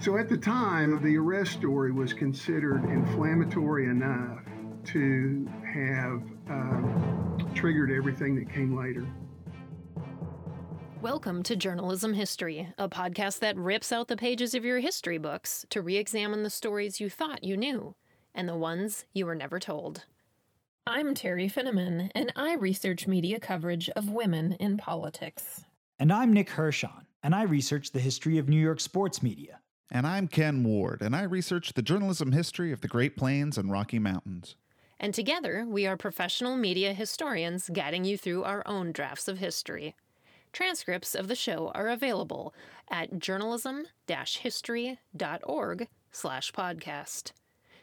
So at the time, the arrest story was considered inflammatory enough to have um, triggered everything that came later. Welcome to Journalism History, a podcast that rips out the pages of your history books to re examine the stories you thought you knew and the ones you were never told. I'm Teri Finneman, and I research media coverage of women in politics. And I'm Nick Hirshon, and I research the history of New York sports media. And I'm Ken Ward, and I research the journalism history of the Great Plains and Rocky Mountains. And together, we are professional media historians guiding you through our own drafts of history. Transcripts of the show are available at journalism-history.org slash podcast.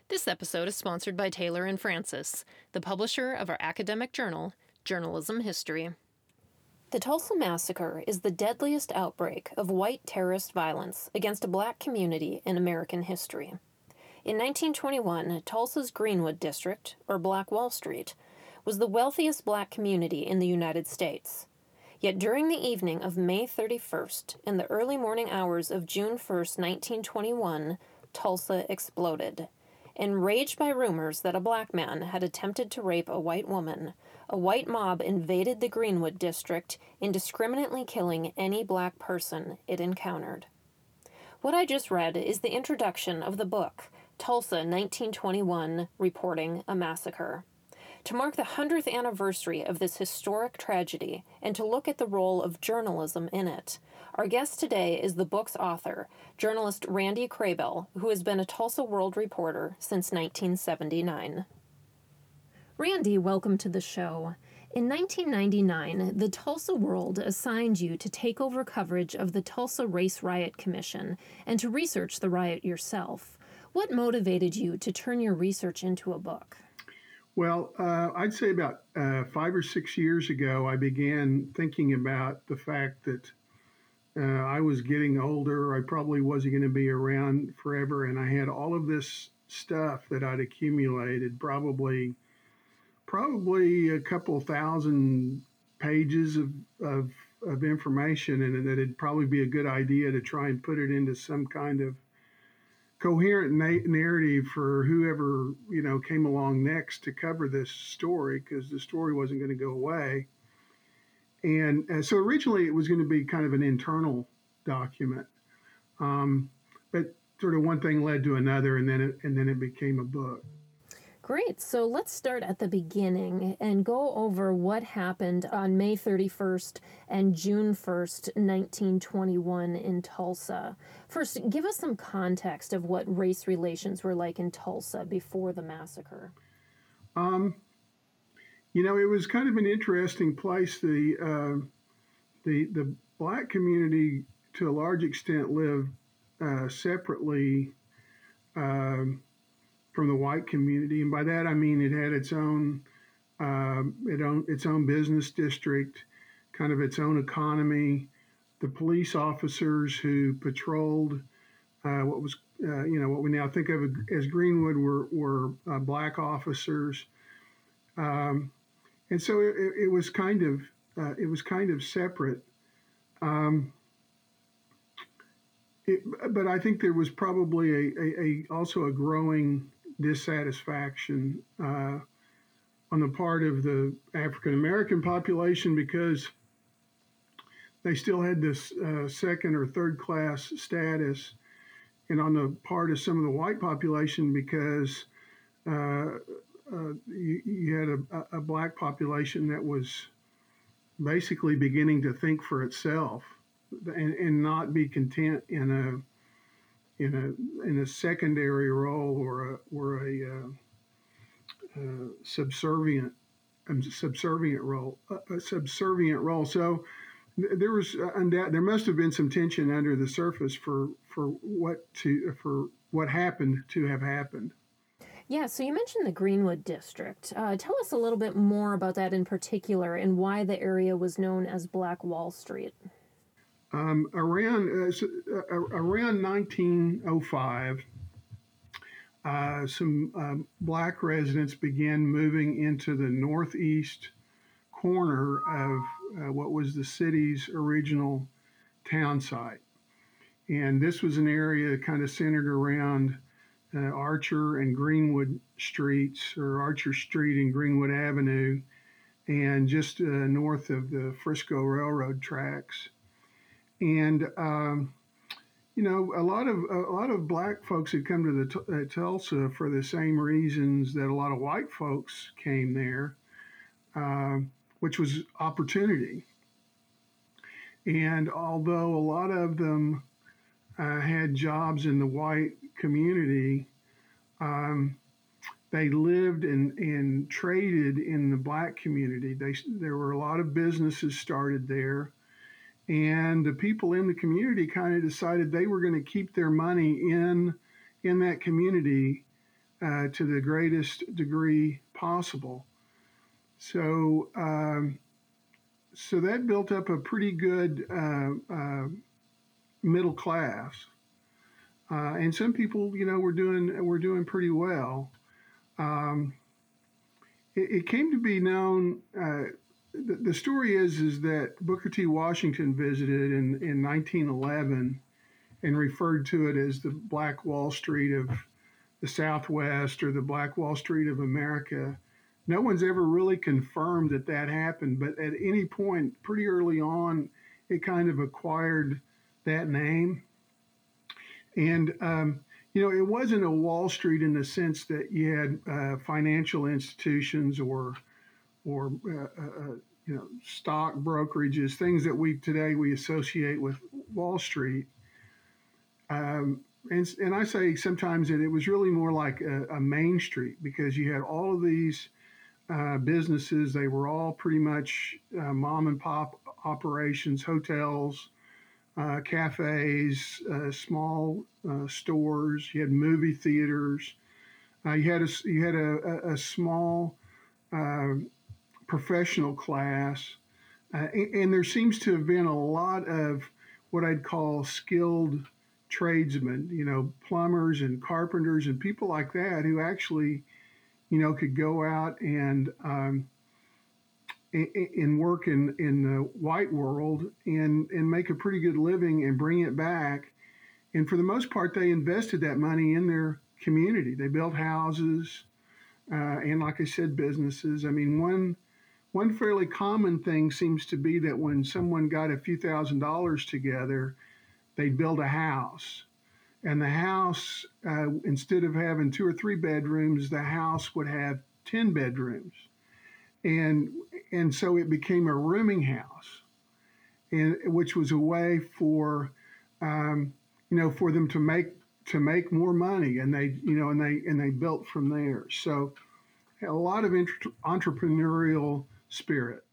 This episode is sponsored by Taylor and Francis, the publisher of our academic journal, Journalism History. The Tulsa Massacre is the deadliest outbreak of white terrorist violence against a black community in American history. In 1921, Tulsa's Greenwood District, or Black Wall Street, was the wealthiest black community in the United States. Yet during the evening of May 31st and the early morning hours of June 1st, 1921, Tulsa exploded. Enraged by rumors that a black man had attempted to rape a white woman, a white mob invaded the Greenwood district, indiscriminately killing any black person it encountered. What I just read is the introduction of the book, Tulsa 1921 Reporting a Massacre to mark the 100th anniversary of this historic tragedy and to look at the role of journalism in it. Our guest today is the book's author, journalist Randy Krehbiel, who has been a Tulsa World reporter since 1979. Randy, welcome to the show. In 1999, the Tulsa World assigned you to take over coverage of the Tulsa Race Riot Commission and to research the riot yourself. What motivated you to turn your research into a book? Well, uh, I'd say about uh, five or six years ago, I began thinking about the fact that uh, I was getting older. I probably wasn't going to be around forever. And I had all of this stuff that I'd accumulated, probably, probably a couple thousand pages of, of, of information, and that it'd probably be a good idea to try and put it into some kind of coherent na- narrative for whoever you know came along next to cover this story because the story wasn't going to go away. And uh, so originally it was going to be kind of an internal document, um, but sort of one thing led to another, and then it, and then it became a book. Great. So let's start at the beginning and go over what happened on May 31st and June 1st, 1921, in Tulsa. First, give us some context of what race relations were like in Tulsa before the massacre. Um, you know, it was kind of an interesting place. The uh, the the black community, to a large extent, lived uh, separately. Um, from the white community, and by that I mean it had its own uh, it own, its own business district, kind of its own economy. The police officers who patrolled uh, what was uh, you know what we now think of as Greenwood were were uh, black officers, um, and so it, it, was kind of uh, it was kind of separate. Um, it, but I think there was probably a, a, a also a growing dissatisfaction uh, on the part of the African American population because they still had this uh, second or third class status, and on the part of some of the white population because uh, uh you, you, had a, a, black population that was basically beginning to think for itself and, and not be content in a in a in a secondary role or a or a uh, uh, subservient um, subservient role a subservient role. So there was uh, there must have been some tension under the surface for for what to for what happened to have happened. Yeah, so you mentioned the Greenwood District. Uh, tell us a little bit more about that in particular and why the area was known as Black Wall Street. Um, around uh, uh, around 1905, uh, some um, black residents began moving into the northeast corner of uh, what was the city's original town site. and this was an area kind of centered around uh, Archer and Greenwood streets, or Archer Street and Greenwood Avenue, and just uh, north of the Frisco Railroad tracks. And um, you know, a lot of a lot of black folks had come to the uh, Tulsa for the same reasons that a lot of white folks came there, uh, which was opportunity. And although a lot of them uh, had jobs in the white community, um, they lived and, and traded in the black community. They, there were a lot of businesses started there. And the people in the community kind of decided they were going to keep their money in, in that community uh, to the greatest degree possible. So, um, so that built up a pretty good uh, uh, middle class. Uh, and some people, you know, were doing were doing pretty well. Um, it, it, came to be known. The, story is is that Booker T. Washington visited in, in 1911 and referred to it as the Black Wall Street of the Southwest or the Black Wall Street of America. No one's ever really confirmed that that happened, but at any point, pretty early on, it kind of acquired that name. And, um, you know, it wasn't a Wall Street in the sense that you had uh, financial institutions or, or uh, uh, you know, stock brokerages, things that we today we associate with Wall Street. Um, and, and I say sometimes that it was really more like a, a Main Street because you had all of these uh, businesses. They were all pretty much uh, mom and pop operations, hotels, uh, cafes, uh, small uh, stores. You had movie theaters. Uh, you had a you had a, a, small um, professional class, and, and, there seems to have been a lot of what I'd call skilled tradesmen. You know, plumbers and carpenters and people like that who actually, you know, could go out and um, and work in, in the white world and, and make a pretty good living and bring it back. And for the most part, they invested that money in their community. They built houses uh, and, like I said, businesses. I mean, one one fairly common thing seems to be that when someone got a few thousand dollars together, they'd build a house. And the house, uh, instead of having two or three bedrooms, the house would have 10 bedrooms and and so it became a rooming house, and which was a way for um, you know for them to make to make more money, and they you know and they and they built from there. So a lot of entrepreneurial spirit.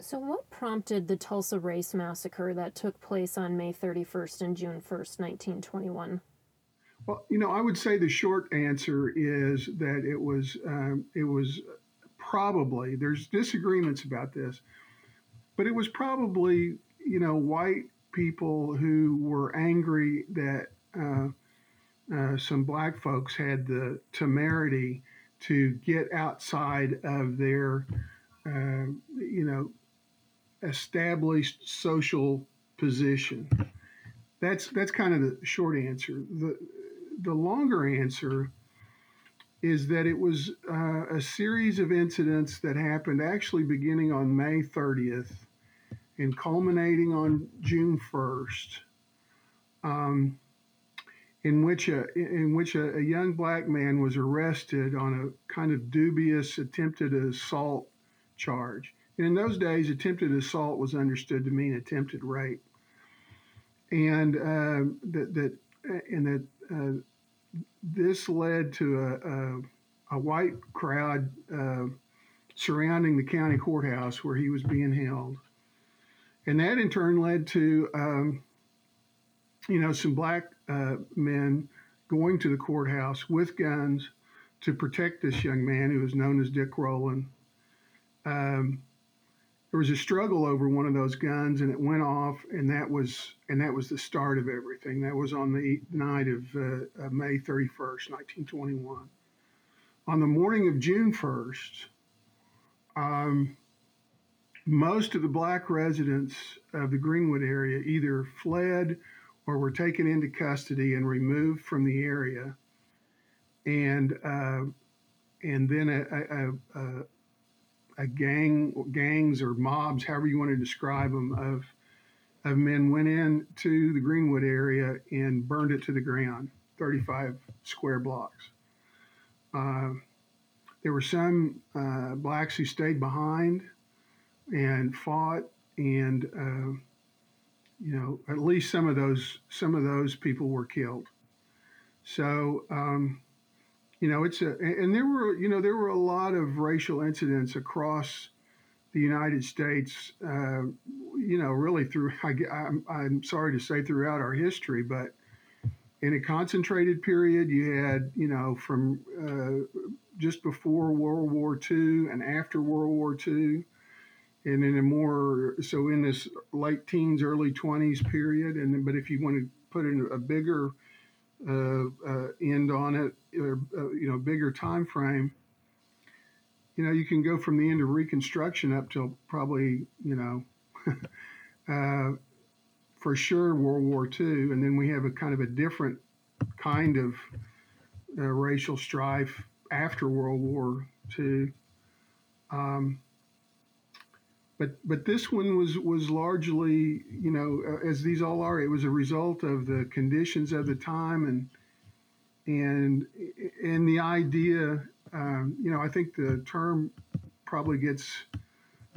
So, what prompted the Tulsa Race Massacre that took place on May 31st and June 1st, 1921? Well, you know, I would say the short answer is that it was um, it was probably, there's disagreements about this, but it was probably, you know, white people who were angry that uh, uh, some black folks had the temerity to get outside of their, you know, established social position. That's that's kind of the short answer. The the longer answer is that it was uh, a series of incidents that happened actually beginning on May 30th and culminating on June 1st, um, in which a in which a, a, young black man was arrested on a kind of dubious attempted assault charge. And in those days, attempted assault was understood to mean attempted rape, and uh, that that and that. Uh, this led to a, a, a white crowd uh, surrounding the county courthouse where he was being held. And that in turn led to, um, you know, some black uh, men going to the courthouse with guns to protect this young man who was known as Dick Rowland. Um, there was a struggle over one of those guns and it went off and that was and that was the start of everything. That was on the night of uh, may 31st 1921 on the morning of june 1st um, most of the black residents of the greenwood area either fled or were taken into custody and removed from the area, and uh, and then a, a, a, a, gang gangs or mobs, however you want to describe them, of of men went in to the Greenwood area and burned it to the ground, 35 square blocks. Uh, there were some uh, blacks who stayed behind and fought, and uh, you know at least some of those some of those people were killed. So um, you know it's a and there were you know there were a lot of racial incidents across the United States. Uh, you know, really through I, I'm, I'm sorry to say throughout our history, but in a concentrated period, you had you know from uh, just before World War II and after World War II, and in a more so in this late teens, early 20s period. And then, but if you want to put in a bigger end on it, or uh, you know, bigger time frame, you know, you can go from the end of Reconstruction up till probably you know. Uh, for sure, World War II, and then we have a kind of a different kind of uh, racial strife after World War II. Um, but but this one was was largely, you know, as these all are, it was a result of the conditions of the time and and and the idea. Um, you know, I think the term probably gets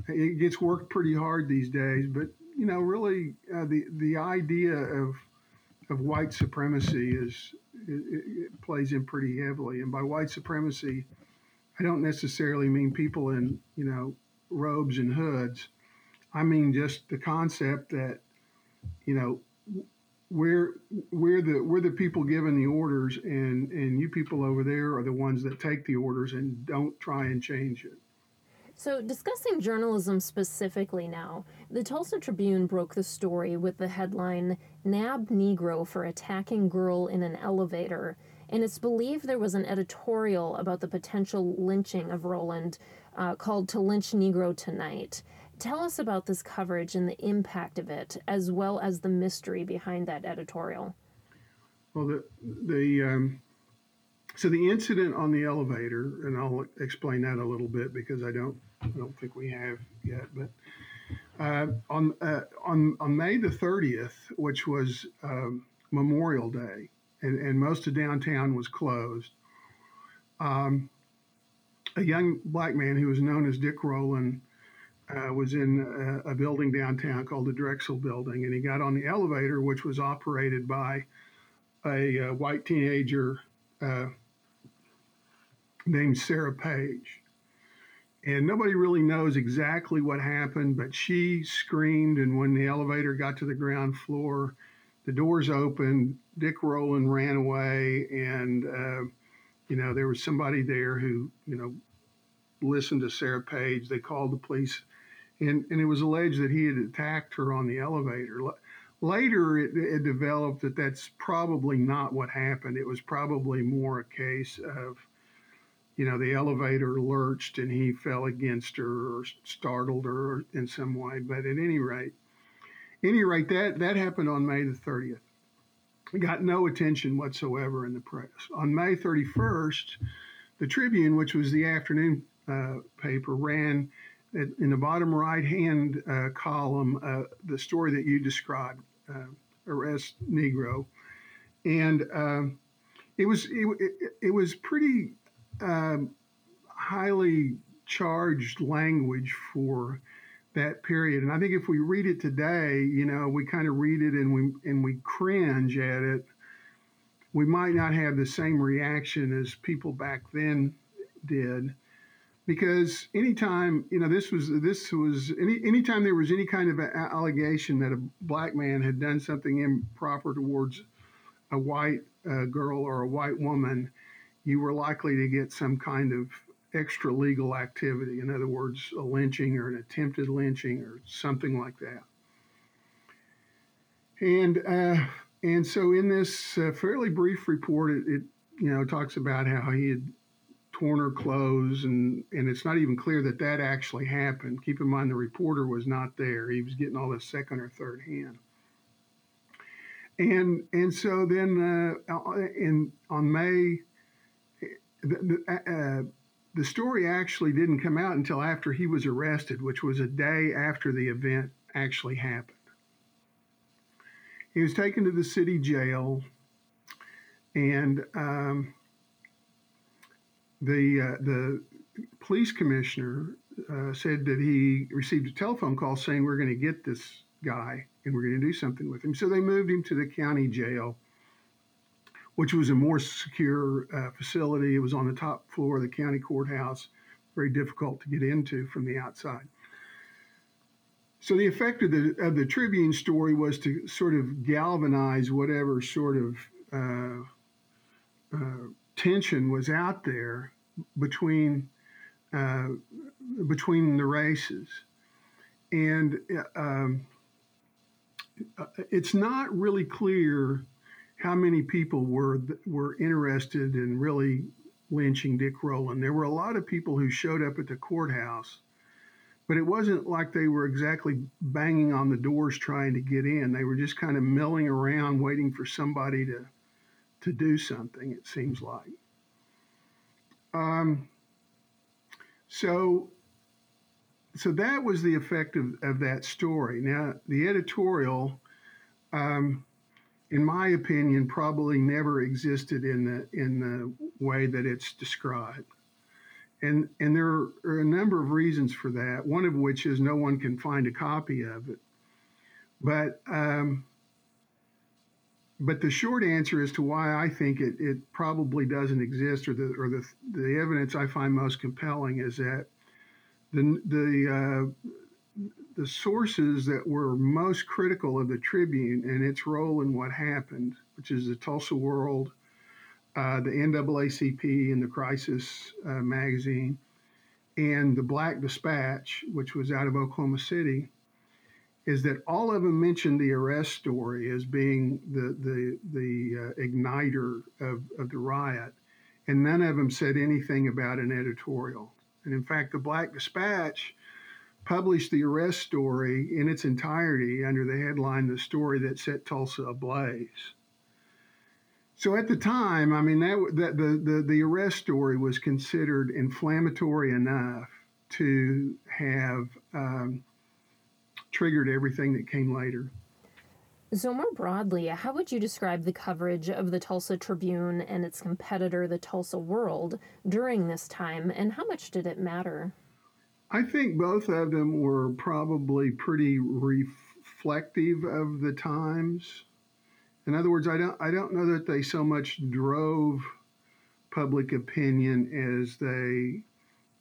it gets worked pretty hard these days, but you know, really uh, the the idea of of white supremacy is it, it plays in pretty heavily. And by white supremacy, I don't necessarily mean people in you know robes and hoods. I mean just the concept that you know we're we're the we're the people giving the orders, and and you people over there are the ones that take the orders and don't try and change it. So, discussing journalism specifically now, the Tulsa Tribune broke the story with the headline Nab Negro for Attacking Girl in an Elevator, and it's believed there was an editorial about the potential lynching of Rowland uh, called To Lynch Negro Tonight. Tell us about this coverage and the impact of it, as well as the mystery behind that editorial. Well, the, the um, so the incident on the elevator, and I'll explain that a little bit because I don't I don't think we have yet, but uh, on uh, on on May the 30th, which was um, Memorial Day, and, and most of downtown was closed. Um, a young black man who was known as Dick Rowland uh, was in a, a, building downtown called the Drexel Building, and he got on the elevator, which was operated by a, a uh, white teenager uh, named Sarah Page and nobody really knows exactly what happened, but she screamed. And when the elevator got to the ground floor, the doors opened. Dick Rowland ran away, and uh, you know there was somebody there who you know listened to Sarah Page. They called the police, and and it was alleged that he had attacked her on the elevator. Later, it, it developed that that's probably not what happened. It was probably more a case of you know, the elevator lurched and he fell against her or startled her in some way. But at any rate, any rate, that, that happened on May the 30th. got no attention whatsoever in the press. On May 31st, the Tribune, which was the afternoon paper, ran in the bottom right hand uh, column uh, the story that you described, uh, arrest Negro, and it was it, it, it was pretty um, highly charged language for that period. And I think if we read it today, you know, we kind of read it and we and we cringe at it. We might not have the same reaction as people back then did, because anytime you know this was this was any anytime there was any kind of allegation that a black man had done something improper towards a white uh, girl or a white woman, you were likely to get some kind of extra legal activity. In other words, a lynching or an attempted lynching or something like that. And uh, and so in this uh, fairly brief report, it, it, you know talks about how he had torn her clothes, and and it's not even clear that that actually happened. Keep in mind the reporter was not there; he was getting all this second or third hand. and and so then uh, in on May, the, the, uh, the story actually didn't come out until after he was arrested, which was a day after the event actually happened. He was taken to the city jail, and um, the uh, the police commissioner uh, said that he received a telephone call saying we're going to get this guy and we're going to do something with him. So they moved him to the county jail, which was a more secure uh, facility. It was on the top floor of the county courthouse, very difficult to get into from the outside. So the effect of the of the Tribune story was to sort of galvanize whatever sort of uh, uh, tension was out there between uh, between the races, and um, it's not really clear how many people were were interested in really lynching Dick Rowland. There were a lot of people who showed up at the courthouse, but it wasn't like they were exactly banging on the doors trying to get in. They were just kind of milling around, waiting for somebody to to do something. It seems like. Um, so, so that was the effect of, of that story. Now, the editorial, um, in my opinion, probably never existed in the in the way that it's described. And, and there are a number of reasons for that, one of which is no one can find a copy of it. But um, but the short answer as to why I think it, it probably doesn't exist, or the or the the evidence I find most compelling is that the the uh, the sources that were most critical of the Tribune and its role in what happened, which is the Tulsa World, uh, the NAACP, and the Crisis uh, magazine, and the Black Dispatch, which was out of Oklahoma City is that all of them mentioned the arrest story as being the the the uh, igniter of, of the riot, and none of them said anything about an editorial. And in fact, the Black Dispatch published the arrest story in its entirety under the headline "The Story That Set Tulsa Ablaze." So at the time, I mean that, that the, the the arrest story was considered inflammatory enough to have um, triggered everything that came later. So, more broadly, how would you describe the coverage of the Tulsa Tribune and its competitor, the Tulsa World, during this time, and how much did it matter? I think both of them were probably pretty reflective of the times. In other words, I don't, I don't know that they so much drove public opinion as they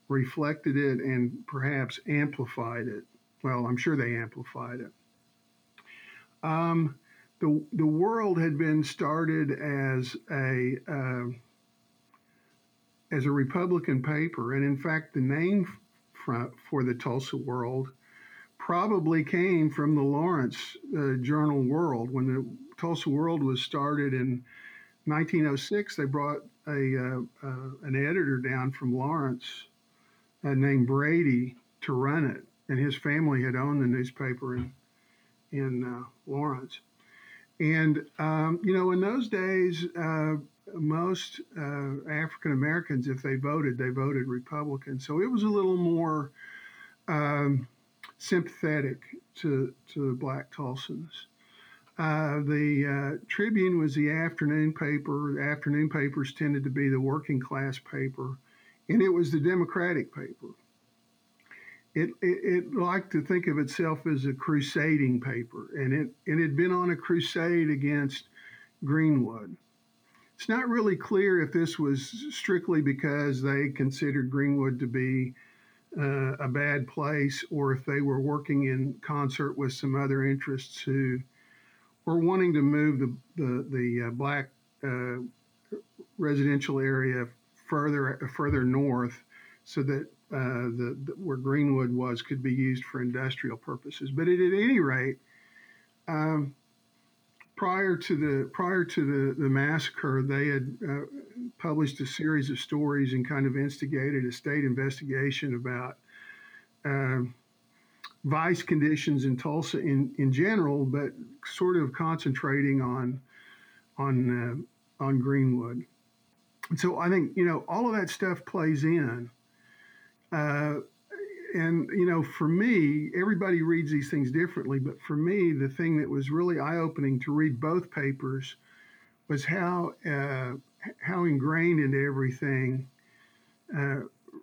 reflected it and perhaps amplified it. Well, I'm sure they amplified it. Um, the the world had been started as a uh, as a Republican paper, and in fact, the name for, for the Tulsa World probably came from the Lawrence uh, Journal World. When the Tulsa World was started in 1906, they brought a uh, uh, an editor down from Lawrence uh, named Brady to run it and his family had owned the newspaper in in uh, Lawrence. And um, you know, in those days, uh, most uh, African Americans, if they voted, they voted Republican. So it was a little more um, sympathetic to to the Black Tulsans. Uh, the uh, Tribune was the afternoon paper. The afternoon papers tended to be the working class paper, and it was the Democratic paper it, it, it, liked to think of itself as a crusading paper, and it, it had been on a crusade against Greenwood. It's not really clear if this was strictly because they considered Greenwood to be uh, a bad place or if they were working in concert with some other interests who were wanting to move the, the, the uh, black uh, residential area further, further north so that uh, the, the, where Greenwood was could be used for industrial purposes. But at, at any rate, um, prior to the prior to the, the massacre, they had uh, published a series of stories and kind of instigated a state investigation about uh, vice conditions in Tulsa in, in general, but sort of concentrating on on uh, on Greenwood. And so I think you know all of that stuff plays in. Uh, and you know, for me, everybody reads these things differently. But for me, the thing that was really eye-opening to read both papers was how uh, how ingrained into everything uh,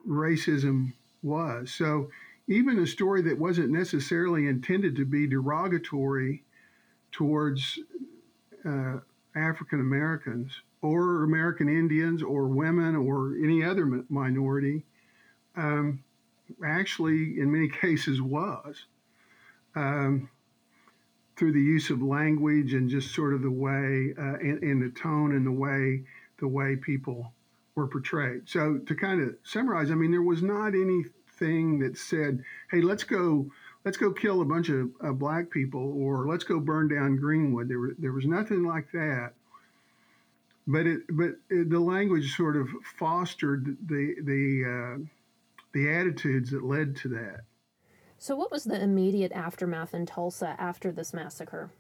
racism was. So even a story that wasn't necessarily intended to be derogatory towards uh, African Americans or American Indians or women or any other minority, um, actually, in many cases, was. Um, through the use of language and just sort of the way uh, and, the tone and the way the way people were portrayed. So to kind of summarize, I mean, there was not anything that said, "Hey, let's go." Let's go kill a bunch of uh, black people, or let's go burn down Greenwood. There, there was nothing like that but it but it, the language sort of fostered the the uh, the attitudes that led to that. So, what was the immediate aftermath in Tulsa after this massacre?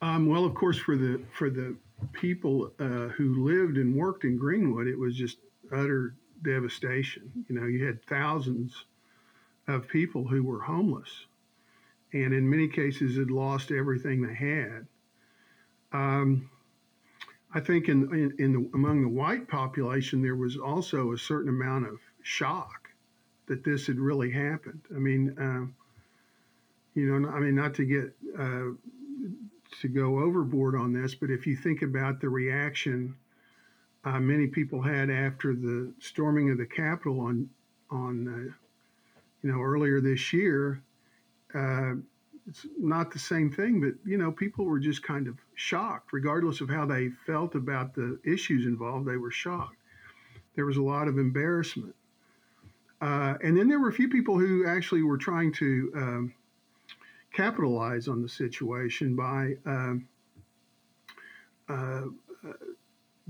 Um, well, of course, for the for the people uh, who lived and worked in Greenwood, it was just utter devastation. You know, you had thousands of people who were homeless, and in many cases had lost everything they had. Um, I think in, in, in the, among the white population, there was also a certain amount of shock that this had really happened. I mean, uh, you know, I mean, not to get uh, to go overboard on this, but if you think about the reaction uh, many people had after the storming of the Capitol on on uh, you know earlier this year, uh, it's not the same thing, but you know, people were just kind of shocked, regardless of how they felt about the issues involved. They were shocked. There was a lot of embarrassment, uh, and then there were a few people who actually were trying to um, capitalize on the situation by um, uh, uh,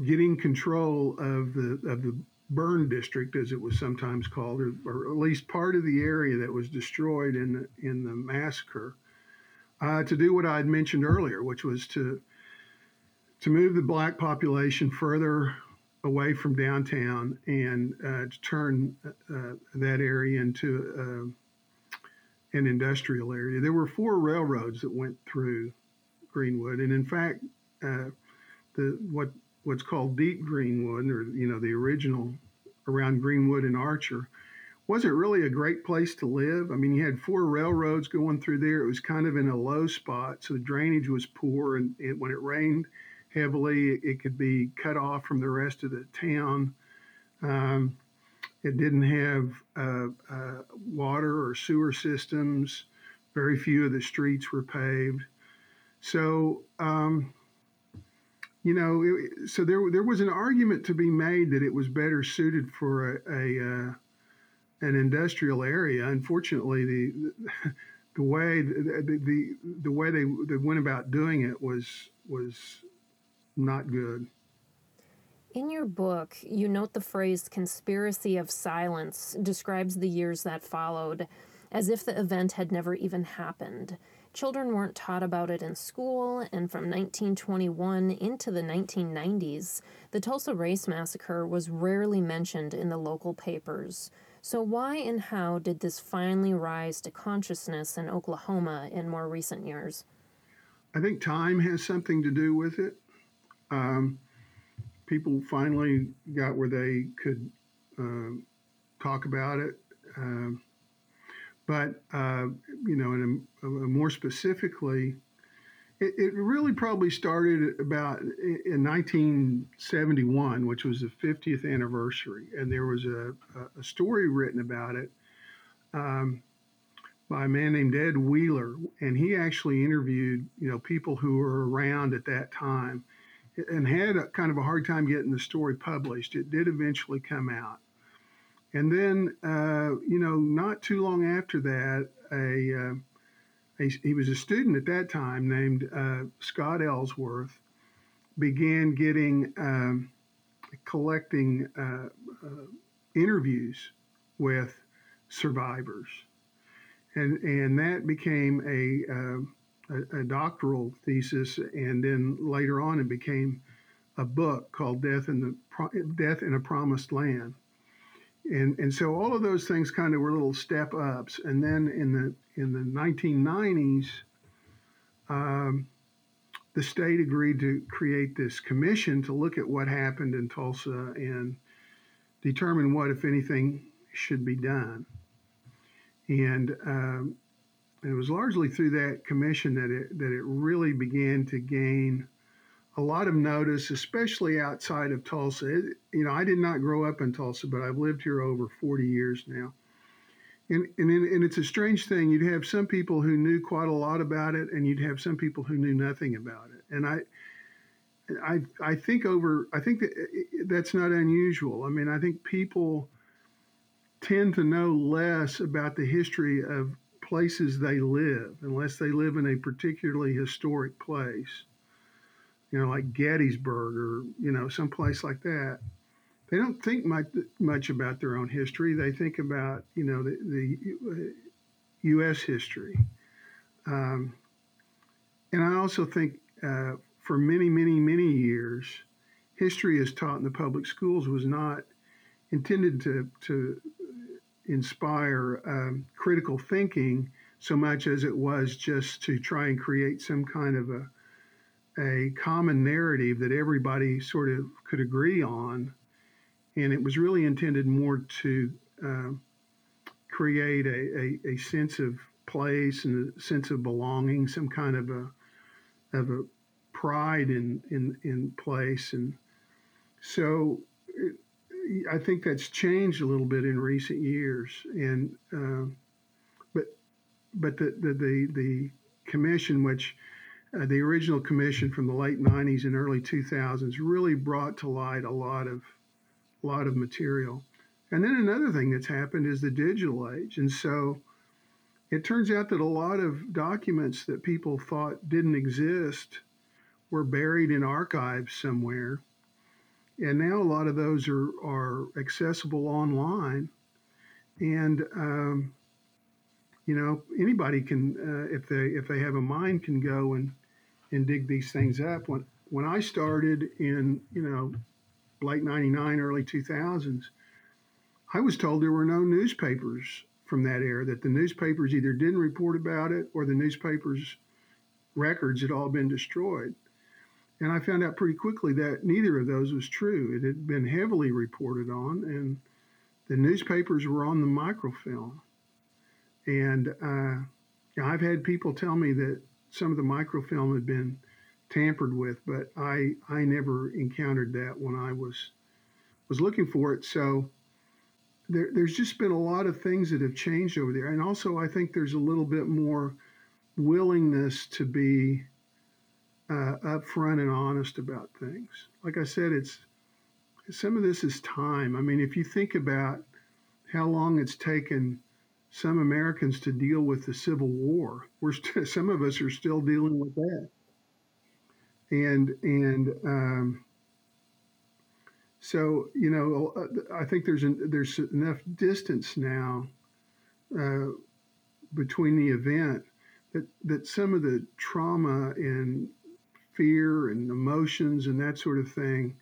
getting control of the of the burn district, as it was sometimes called, or, or, at least part of the area that was destroyed in the, in the massacre uh, to do what I had mentioned earlier, which was to to move the black population further away from downtown and uh, to turn uh, that area into uh, an industrial area. There were four railroads that went through Greenwood, and in fact, uh, the what what's called Deep Greenwood, or you know the original around Greenwood and Archer, wasn't really a great place to live. I mean, you had four railroads going through there. It was kind of in a low spot, so the drainage was poor, and it, when it rained heavily, it could be cut off from the rest of the town. Um, it didn't have uh, uh, water or sewer systems. Very few of the streets were paved. So, um, you know, it, so there there was an argument to be made that it was better suited for a, a uh, an industrial area. Unfortunately, the the way the, the, the way they, they went about doing it was was not good. In your book, you note the phrase conspiracy of silence describes the years that followed as if the event had never even happened. Children weren't taught about it in school, and from 1921 into the 1990s, the Tulsa Race Massacre was rarely mentioned in the local papers. So, why and how did this finally rise to consciousness in Oklahoma in more recent years? I think time has something to do with it. Um, people finally got where they could uh, talk about it. Um, but, uh, you know, in a, a more specifically, it, it really probably started about in 1971, which was the 50th anniversary, and there was a, a story written about it um, by a man named Ed Wheeler, and he actually interviewed you know people who were around at that time, and had a, kind of a hard time getting the story published. It did eventually come out, and then uh, you know not too long after that, a uh, he was a student at that time named uh, Scott Ellsworth, began getting um, collecting uh, uh, interviews with survivors. and and that became a, uh, a, a doctoral thesis, and then later on it became a book called Death in the Pro- Death in a Promised Land. And, and so all of those things kind of were little step ups. And then in the in the 1990s, um, the state agreed to create this commission to look at what happened in Tulsa and determine what, if anything, should be done. And um, it was largely through that commission that it that it really began to gain a lot of notice, especially outside of Tulsa. It, you know, I did not grow up in Tulsa, but I've lived here over 40 years now. And, and, and it's a strange thing. You'd have some people who knew quite a lot about it, and you'd have some people who knew nothing about it. And I, I, I think over, I think that that's not unusual. I mean, I think people tend to know less about the history of places they live, unless they live in a particularly historic place you know, like Gettysburg or, you know, someplace like that. They don't think much, much about their own history. They think about, you know, the, the U.S. history. Um, and I also think uh, for many, many, many years, history as taught in the public schools was not intended to, to inspire um, critical thinking so much as it was just to try and create some kind of a a common narrative that everybody sort of could agree on. And it was really intended more to uh, create a, a, a, sense of place and a sense of belonging, some kind of a of a pride in in, in place. And so I think that's changed a little bit in recent years. And uh, but but the, the the the commission, which uh, the original commission from the late 90s and early 2000s really brought to light a lot of a lot of material. And then another thing that's happened is the digital age. And so it turns out that a lot of documents that people thought didn't exist were buried in archives somewhere. And now a lot of those are, are accessible online. And um, you know anybody can uh, if they if they have a mind can go and and dig these things up. When when I started in you know late '99, early 2000s, I was told there were no newspapers from that era. That the newspapers either didn't report about it or the newspapers' records had all been destroyed. And I found out pretty quickly that neither of those was true. It had been heavily reported on, and the newspapers were on the microfilm. And uh, I've had people tell me that some of the microfilm had been tampered with, but I I never encountered that when I was was looking for it. So there, there's just been a lot of things that have changed over there, and also I think there's a little bit more willingness to be uh, upfront and honest about things. Like I said, it's some of this is time. I mean, if you think about how long it's taken some Americans to deal with the Civil War. We're st- some of us are still dealing with that, and and um, so you know uh, I think there's an, there's enough distance now uh, between the event that that some of the trauma and fear and emotions and that sort of thing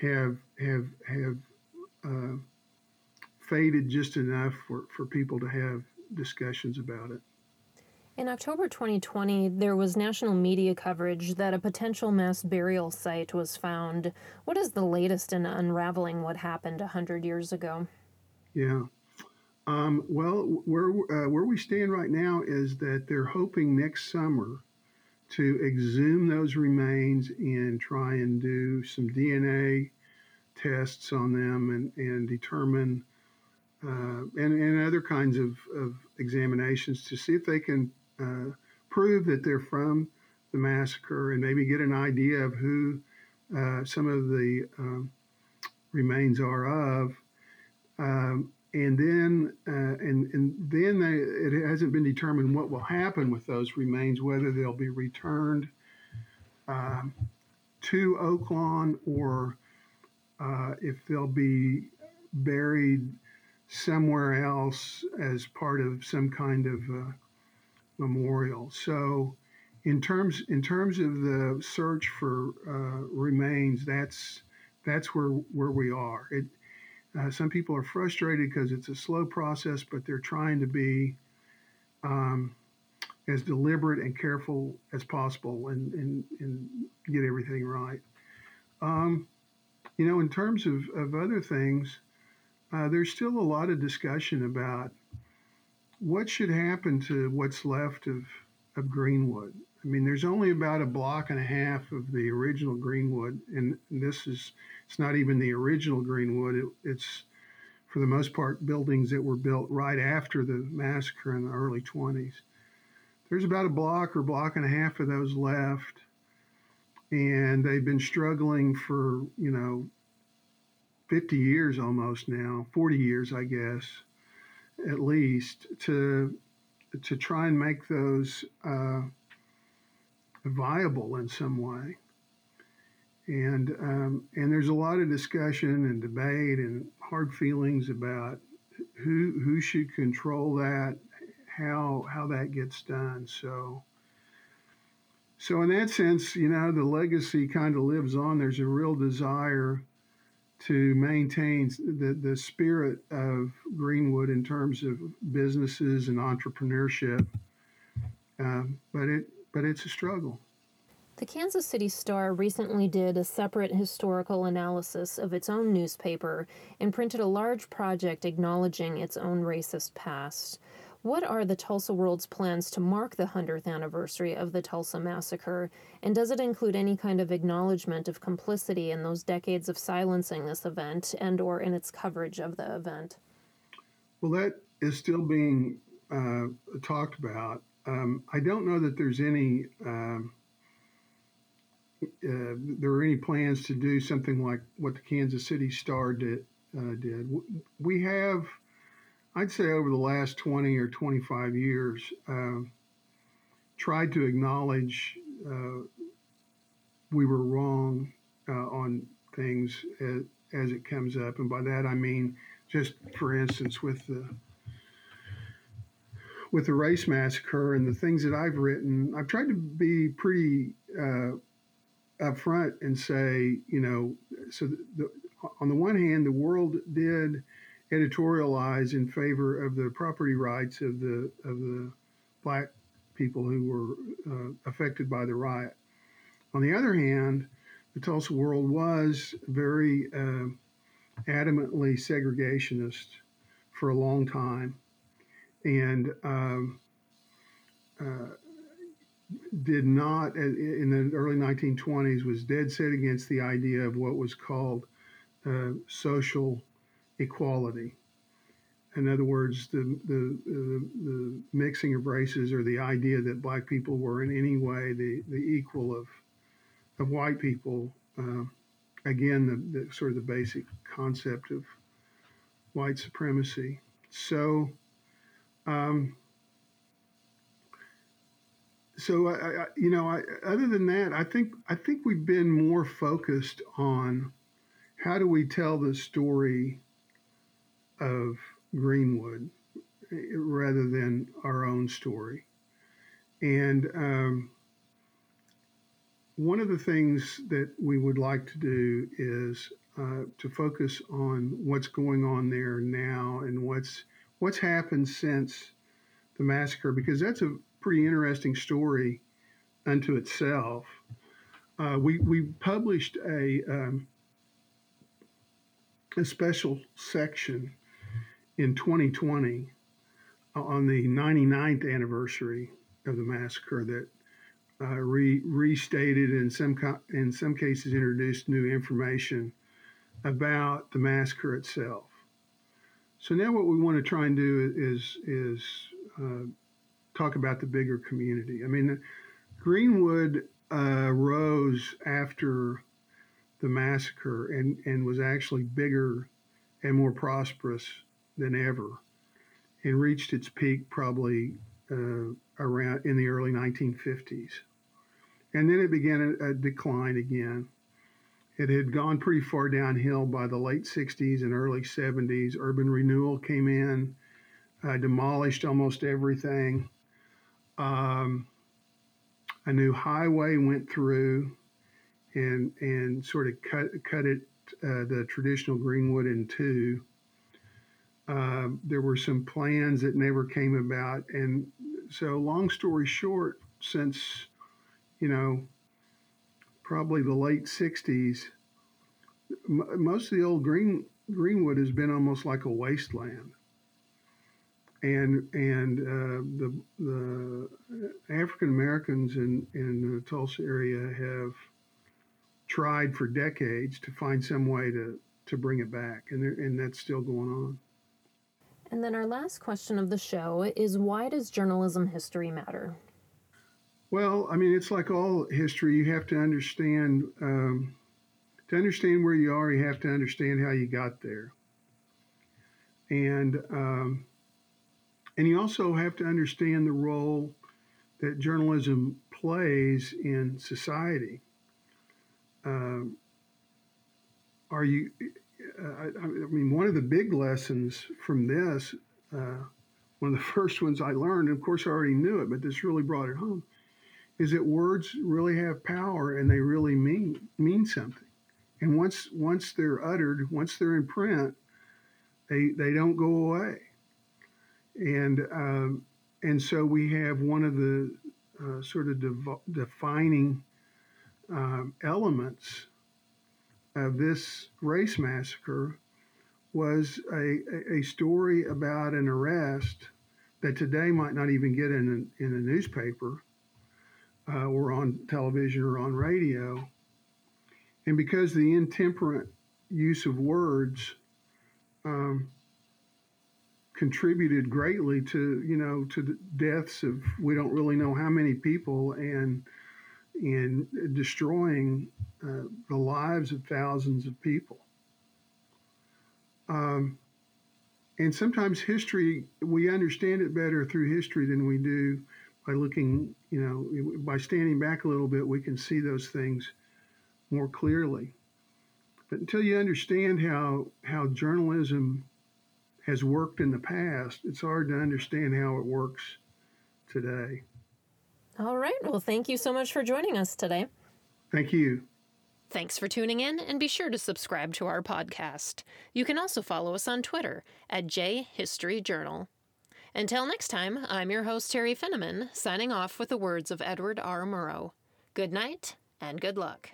have have have uh, faded just enough for, for people to have discussions about it. In October 2020, there was national media coverage that a potential mass burial site was found. What is the latest in unraveling what happened 100 years ago? Yeah. Um, well, where, uh, where we stand right now is that they're hoping next summer to exhume those remains and try and do some DNA tests on them and, and determine uh, and, and other kinds of, of examinations to see if they can uh, prove that they're from the massacre and maybe get an idea of who uh, some of the um, remains are of. Um, and then, uh, and, and then they, it hasn't been determined what will happen with those remains, whether they'll be returned um, to Oaklawn or uh, if they'll be buried somewhere else as part of some kind of uh, memorial. So, in terms in terms of the search for uh, remains, that's that's where where we are. It, uh, some people are frustrated because it's a slow process, but they're trying to be um, as deliberate and careful as possible and, and, and get everything right. Um, you know, in terms of, of other things, uh, there's still a lot of discussion about what should happen to what's left of, of Greenwood. I mean, there's only about a block and a half of the original Greenwood, and this is it's not even the original Greenwood. It, it's for the most part buildings that were built right after the massacre in the early 20s. There's about a block or block and a half of those left, and they've been struggling for you know 50 years almost now, 40 years, I guess, at least, to to try and make those uh, viable in some way. And um, and there's a lot of discussion and debate and hard feelings about who who should control that, how how that gets done. So. So in that sense, you know, the legacy kind of lives on. There's a real desire to maintain the, the spirit of Greenwood in terms of businesses and entrepreneurship. Um, but it but it's a struggle. The Kansas City Star recently did a separate historical analysis of its own newspaper and printed a large project acknowledging its own racist past. What are the Tulsa World's plans to mark the 100th anniversary of the Tulsa Massacre, and does it include any kind of acknowledgement of complicity in those decades of silencing this event and or in its coverage of the event? Well, that is still being uh, talked about. Um, I don't know that there's any um, there are any plans to do something like what the Kansas City Star did. Uh, did we have? I'd say over the last 20 or 25 years, uh, tried to acknowledge uh, we were wrong uh, on things as, as, it comes up. And by that, I mean, just for instance, with the with the race massacre and the things that I've written, I've tried to be pretty uh, upfront and say, you know, so the, on the one hand, the world did editorialize in favor of the property rights of the of the black people who were uh, affected by the riot. On the other hand, the Tulsa World was very uh, adamantly segregationist for a long time, and um, uh, did not in the early 1920s was dead set against the idea of what was called uh, social equality. In other words, the, the, the, the, mixing of races or the idea that black people were in any way the, the equal of, of white people. Uh, again, the, the, sort of the basic concept of white supremacy. So, um, so I, I, you know, I, other than that, I think I think we've been more focused on how do we tell the story of Greenwood rather than our own story. And um, one of the things that we would like to do is uh, to focus on what's going on there now and what's what's happened since the massacre, because that's a pretty interesting story unto itself. Uh, we we published a um, a special section in 2020 on the 99th anniversary of the massacre that uh, re- restated and some co- in some cases introduced new information about the massacre itself. So now what we want to try and do is is uh, talk about the bigger community. I mean, Greenwood uh, rose after the massacre and, and was actually bigger and more prosperous than ever and reached its peak probably uh, around in the early 1950s. And then it began a, a, decline again. it had gone pretty far downhill by the late 60s and early 70s. Urban renewal came in, uh, demolished almost everything. Um, a new highway went through and and sort of cut cut it uh, the traditional Greenwood in two. Uh, there were some plans that never came about, and so long story short, since you know probably the late '60s, m- most of the old green Greenwood has been almost like a wasteland and and uh, the the African Americans in in the Tulsa area have tried for decades to find some way to to bring it back, and and that's still going on. And then our last question of the show is why does journalism history matter? Well, I mean, it's like all history. You have to understand um, to understand where you are. You have to understand how you got there, and um, and you also have to understand the role that journalism plays in society. Um, are you, uh, I, I, mean, one of the big lessons from this, uh, one of the first ones I learned, of course I already knew it, but this really brought it home, is that words really have power and they really mean mean something. And once once they're uttered, once they're in print, they they don't go away and um, and so we have one of the uh, sort of defining um, elements of this race massacre was a, a story about an arrest that today might not even get in a, in a newspaper uh, or on television or on radio. And because the intemperate use of words um, contributed greatly to you know to the deaths of we don't really know how many people and in destroying uh, the lives of thousands of people. Um, and sometimes history we understand it better through history than we do by looking you know by standing back a little bit we can see those things more clearly but until you understand how how journalism has worked in the past, it's hard to understand how it works today. All right. Well, thank you so much for joining us today. Thank you. Thanks for tuning in, and be sure to subscribe to our podcast. You can also follow us on Twitter at JHistoryJournal. Until next time, I'm your host, Teri Finneman, signing off with the words of Edward R. Murrow. Good night and good luck.